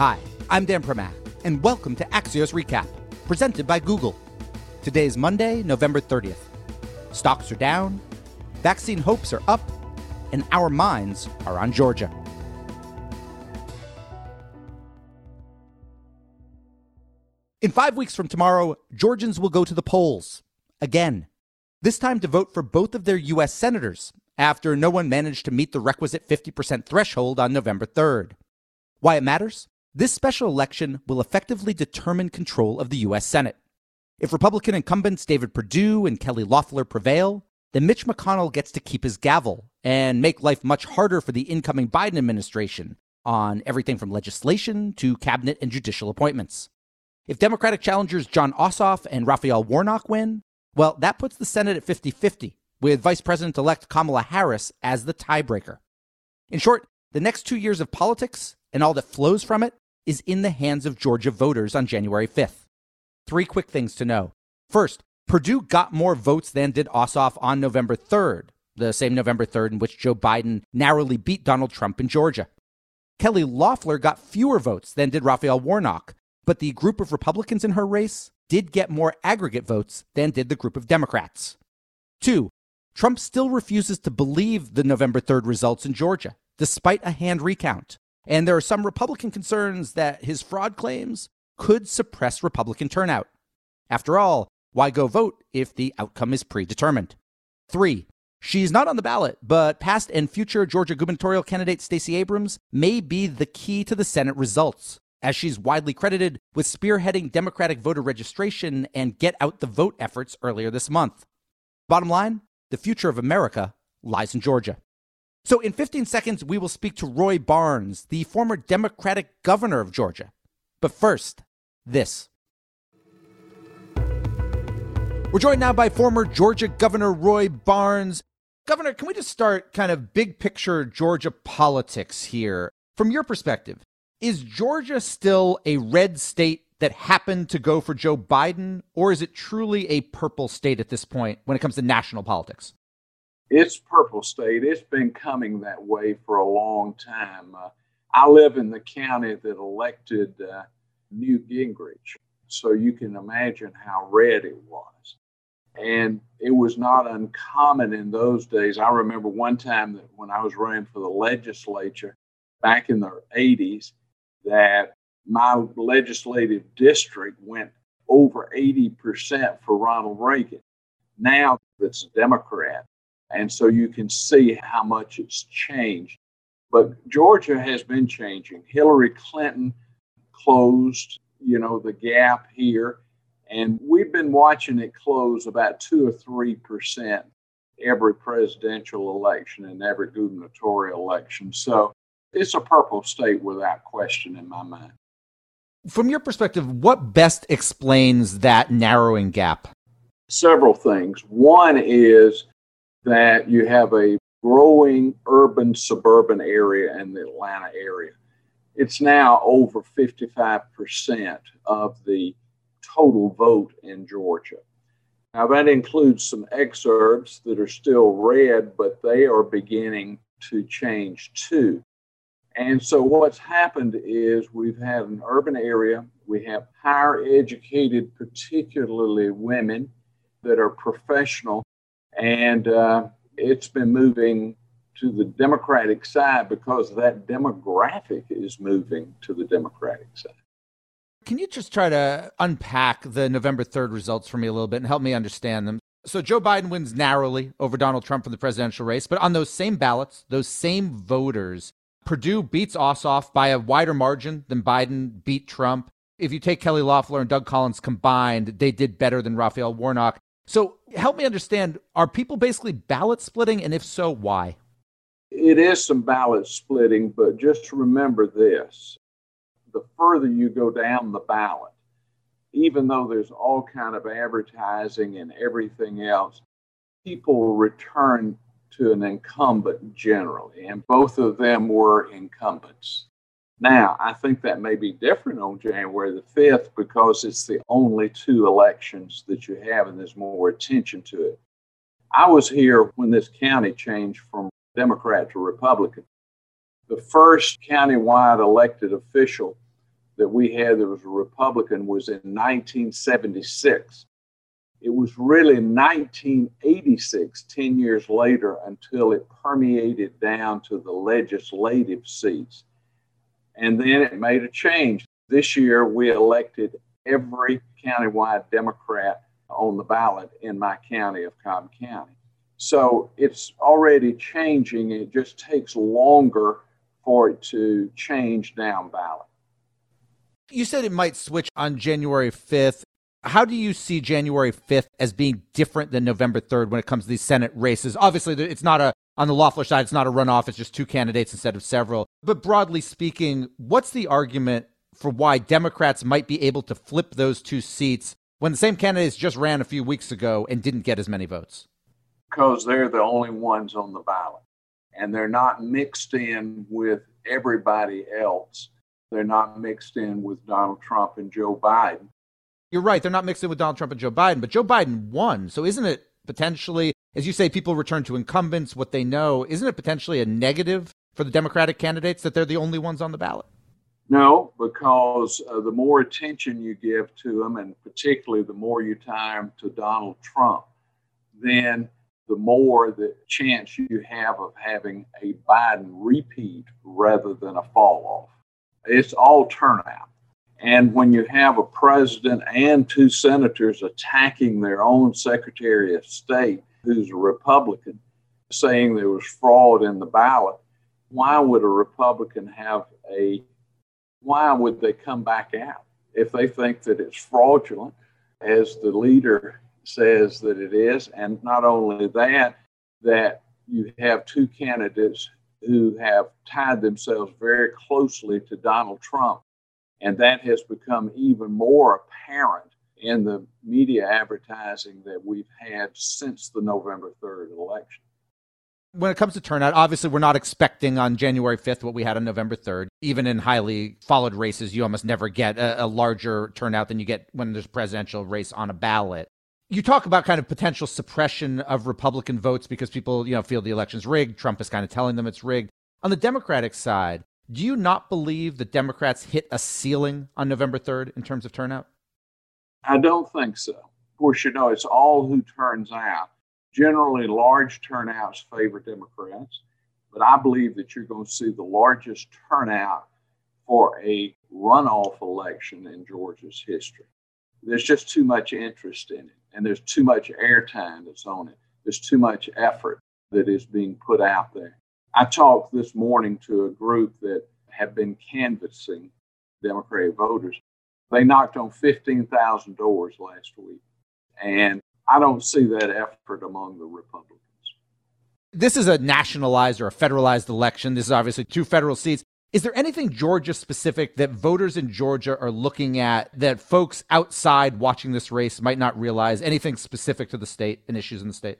Hi, I'm Dan Primack, and welcome to Axios Recap, presented by Google. Today is Monday, November 30th. Stocks are down, vaccine hopes are up, and our minds are on Georgia. In five weeks from tomorrow, Georgians will go to the polls again, this time to vote for both of their U.S. senators after no one managed to meet the requisite 50% threshold on November 3rd. Why it matters? This special election will effectively determine control of the U.S. Senate. If Republican incumbents David Perdue and Kelly Loeffler prevail, then Mitch McConnell gets to keep his gavel and make life much harder for the incoming Biden administration on everything from legislation to cabinet and judicial appointments. If Democratic challengers Jon Ossoff and Raphael Warnock win, well, that puts the Senate at 50 50, with Vice President elect Kamala Harris as the tiebreaker. In short, the next two years of politics and all that flows from it is in the hands of Georgia voters on January 5th. Three quick things to know. First, Perdue got more votes than did Ossoff on November 3rd, the same November 3rd in which Joe Biden narrowly beat Donald Trump in Georgia. Kelly Loeffler got fewer votes than did Raphael Warnock, but the group of Republicans in her race did get more aggregate votes than did the group of Democrats. Two, Trump still refuses to believe the November 3rd results in Georgia, despite a hand recount. And there are some Republican concerns that his fraud claims could suppress Republican turnout. After all, why go vote if the outcome is predetermined? Three, she's not on the ballot, but past and future Georgia gubernatorial candidate Stacey Abrams may be the key to the Senate results as she's widely credited with spearheading Democratic voter registration and get out the vote efforts earlier this month. Bottom line the future of America lies in Georgia. So, in 15 seconds, we will speak to Roy Barnes, the former Democratic governor of Georgia. But first, this. We're joined now by former Georgia Governor Roy Barnes. Governor, can we just start kind of big picture Georgia politics here? From your perspective, is Georgia still a red state that happened to go for Joe Biden, or is it truly a purple state at this point when it comes to national politics? It's purple state. It's been coming that way for a long time. Uh, I live in the county that elected uh, Newt Gingrich, so you can imagine how red it was. And it was not uncommon in those days. I remember one time that when I was running for the legislature back in the 80s, that my legislative district went over 80% for Ronald Reagan. Now it's a Democrat. And so you can see how much it's changed. But Georgia has been changing. Hillary Clinton closed, you know, the gap here. And we've been watching it close about two or three percent every presidential election and every gubernatorial election. So it's a purple state without question in my mind. From your perspective, what best explains that narrowing gap? Several things. One is that you have a growing urban suburban area in the Atlanta area. It's now over 55% of the total vote in Georgia. Now, that includes some exurbs that are still red, but they are beginning to change too. And so what's happened is we've had an urban area, we have higher educated, particularly women that are professional, and uh, it's been moving to the Democratic side because that demographic is moving to the Democratic side. Can you just try to unpack the November 3rd results for me a little bit and help me understand them? So Joe Biden wins narrowly over Donald Trump in the presidential race, but on those same ballots, those same voters Perdue beats Ossoff by a wider margin than Biden beat Trump. If you take Kelly Loeffler and Doug Collins combined, they did better than Raphael Warnock. So help me understand are people basically ballot splitting? And if so, why? It is some ballot splitting, but just remember this the further you go down the ballot, even though there's all kind of advertising and everything else, people return to an incumbent generally, and both of them were incumbents. Now, I think that may be different on January the 5th because it's the only two elections that you have and there's more attention to it. I was here when this county changed from Democrat to Republican. The first countywide elected official that we had that was a Republican was in 1976. It was really 1986, 10 years later, until it permeated down to the legislative seats. And then it made a change. This year, we elected every countywide Democrat on the ballot in my county of Cobb County. So it's already changing. It just takes longer for it to change down ballot. You said it might switch on January 5th. How do you see January 5th as being different than November 3rd when it comes to these Senate races? Obviously, it's not a, on the Loeffler side, it's not a runoff, it's just two candidates instead of several. But broadly speaking, what's the argument for why Democrats might be able to flip those two seats when the same candidates just ran a few weeks ago and didn't get as many votes? Because they're the only ones on the ballot and they're not mixed in with everybody else. They're not mixed in with Donald Trump and Joe Biden. You're right. They're not mixed in with Donald Trump and Joe Biden, but Joe Biden won. So isn't it potentially, as you say, people return to incumbents, what they know, isn't it potentially a negative for the Democratic candidates that they're the only ones on the ballot? No, because uh, the more attention you give to them, and particularly the more you them to Donald Trump, then the more the chance you have of having a Biden repeat rather than a fall off. It's all turnout. And when you have a president and two senators attacking their own Secretary of State, who's a Republican, saying there was fraud in the ballot, why would a Republican have a, why would they come back out if they think that it's fraudulent, as the leader says that it is? And not only that, that you have two candidates who have tied themselves very closely to Donald Trump and that has become even more apparent in the media advertising that we've had since the November 3rd election. When it comes to turnout, obviously, we're not expecting on January 5th what we had on November 3rd. Even in highly followed races, you almost never get a, a larger turnout than you get when there's a presidential race on a ballot you talk about kind of potential suppression of Republican votes because people, you know, feel the election's rigged. Trump is kind of telling them it's rigged. On the Democratic side, do you not believe that Democrats hit a ceiling on November 3rd in terms of turnout? I don't think so. Of course, you know, it's all who turns out. Generally, large turnouts favor Democrats, but I believe that you're going to see the largest turnout for a runoff election in Georgia's history. There's just too much interest in it, and there's too much airtime that's on it. There's too much effort that is being put out there. I talked this morning to a group that have been canvassing Democratic voters. They knocked on 15,000 doors last week. And I don't see that effort among the Republicans. This is a nationalized or a federalized election. This is obviously two federal seats. Is there anything Georgia specific that voters in Georgia are looking at that folks outside watching this race might not realize? Anything specific to the state and issues in the state?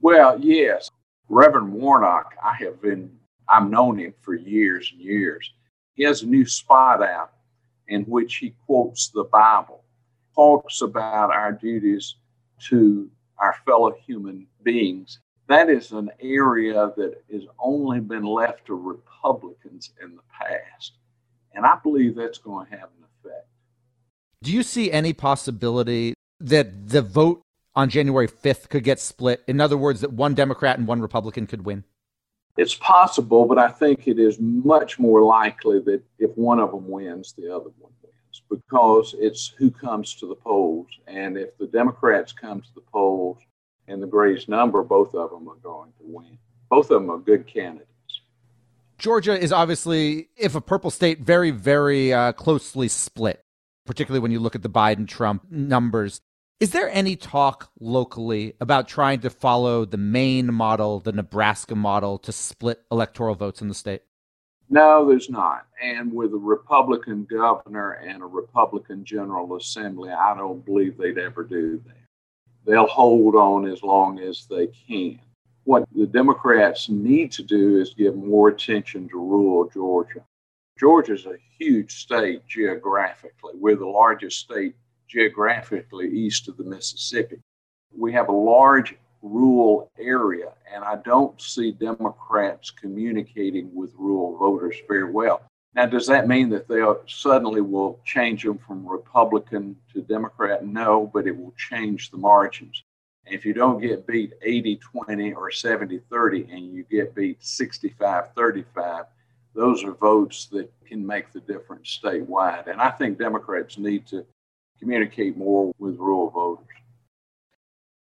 Well, yes. Reverend Warnock, I have been, I've known him for years and years. He has a new spot out in which he quotes the Bible, talks about our duties to our fellow human beings. That is an area that has only been left to Republicans in the past. And I believe that's going to have an effect. Do you see any possibility that the vote on January 5th could get split? In other words, that one Democrat and one Republican could win? It's possible, but I think it is much more likely that if one of them wins, the other one wins because it's who comes to the polls. And if the Democrats come to the polls in the greatest number, both of them are going to win. Both of them are good candidates. Georgia is obviously, if a purple state, very, very uh, closely split, particularly when you look at the Biden Trump numbers. Is there any talk locally about trying to follow the Maine model, the Nebraska model, to split electoral votes in the state? No, there's not. And with a Republican governor and a Republican General Assembly, I don't believe they'd ever do that. They'll hold on as long as they can. What the Democrats need to do is give more attention to rural Georgia. Georgia is a huge state geographically. We're the largest state geographically east of the Mississippi. We have a large rural area, and I don't see Democrats communicating with rural voters very well. Now, does that mean that they suddenly will change them from Republican to Democrat? No, but it will change the margins. And if you don't get beat 80 20 or 70 30 and you get beat 65 35, those are votes that can make the difference statewide. And I think Democrats need to communicate more with rural voters.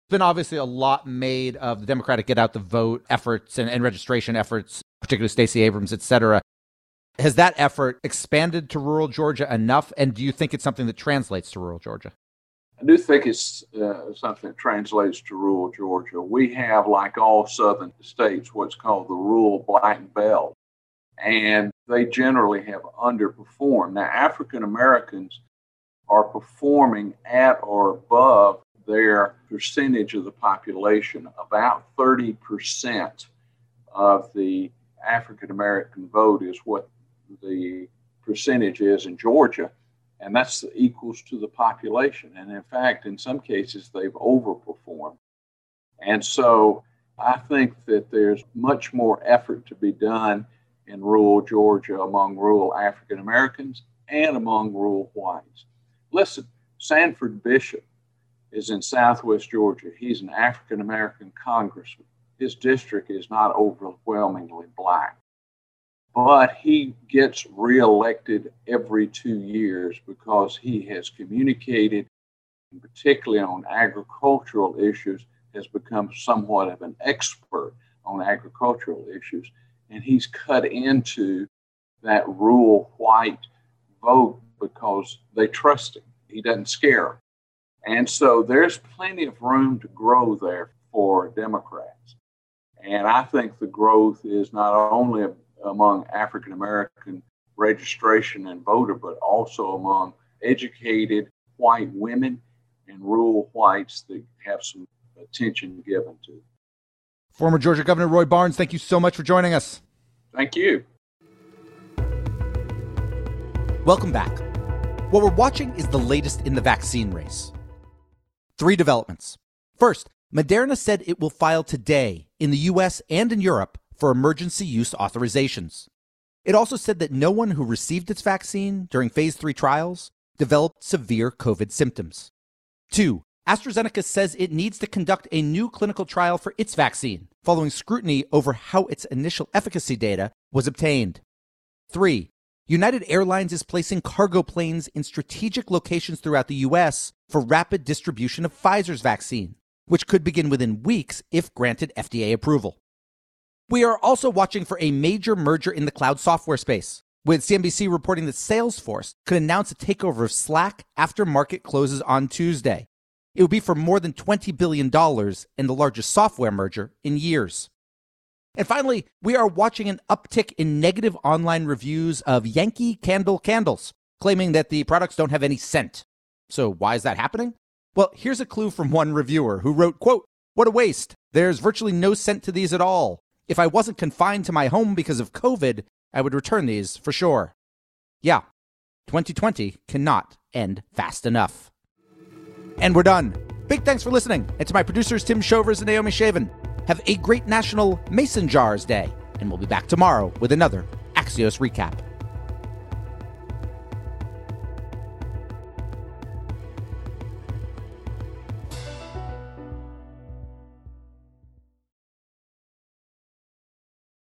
There's been obviously a lot made of the Democratic get out the vote efforts and, and registration efforts, particularly Stacey Abrams, et cetera. Has that effort expanded to rural Georgia enough? And do you think it's something that translates to rural Georgia? I do think it's uh, something that translates to rural Georgia. We have, like all southern states, what's called the rural black belt, and they generally have underperformed. Now, African Americans are performing at or above their percentage of the population, about 30% of the African American vote is what the percentage is in Georgia, and that's equals to the population. And in fact, in some cases, they've overperformed. And so I think that there's much more effort to be done in rural Georgia among rural African Americans and among rural whites. Listen, Sanford Bishop is in southwest Georgia. He's an African American congressman. His district is not overwhelmingly black but he gets reelected every two years because he has communicated, particularly on agricultural issues, has become somewhat of an expert on agricultural issues. And he's cut into that rural white vote because they trust him. He doesn't scare them. And so there's plenty of room to grow there for Democrats. And I think the growth is not only among African American registration and voter, but also among educated white women and rural whites that have some attention given to. Former Georgia Governor Roy Barnes, thank you so much for joining us. Thank you. Welcome back. What we're watching is the latest in the vaccine race. Three developments. First, Moderna said it will file today in the US and in Europe for emergency use authorizations. It also said that no one who received its vaccine during phase 3 trials developed severe COVID symptoms. 2. AstraZeneca says it needs to conduct a new clinical trial for its vaccine, following scrutiny over how its initial efficacy data was obtained. 3. United Airlines is placing cargo planes in strategic locations throughout the U.S. for rapid distribution of Pfizer's vaccine, which could begin within weeks if granted FDA approval. We are also watching for a major merger in the cloud software space, with CNBC reporting that Salesforce could announce a takeover of Slack after market closes on Tuesday. It would be for more than $20 billion and the largest software merger in years. And finally, we are watching an uptick in negative online reviews of Yankee Candle candles, claiming that the products don't have any scent. So why is that happening? Well, here's a clue from one reviewer who wrote, quote, "What a waste. There's virtually no scent to these at all. If I wasn't confined to my home because of COVID, I would return these for sure. Yeah, 2020 cannot end fast enough. And we're done. Big thanks for listening. And to my producers, Tim Shovers and Naomi Shavin. Have a great National Mason Jars Day. And we'll be back tomorrow with another Axios recap.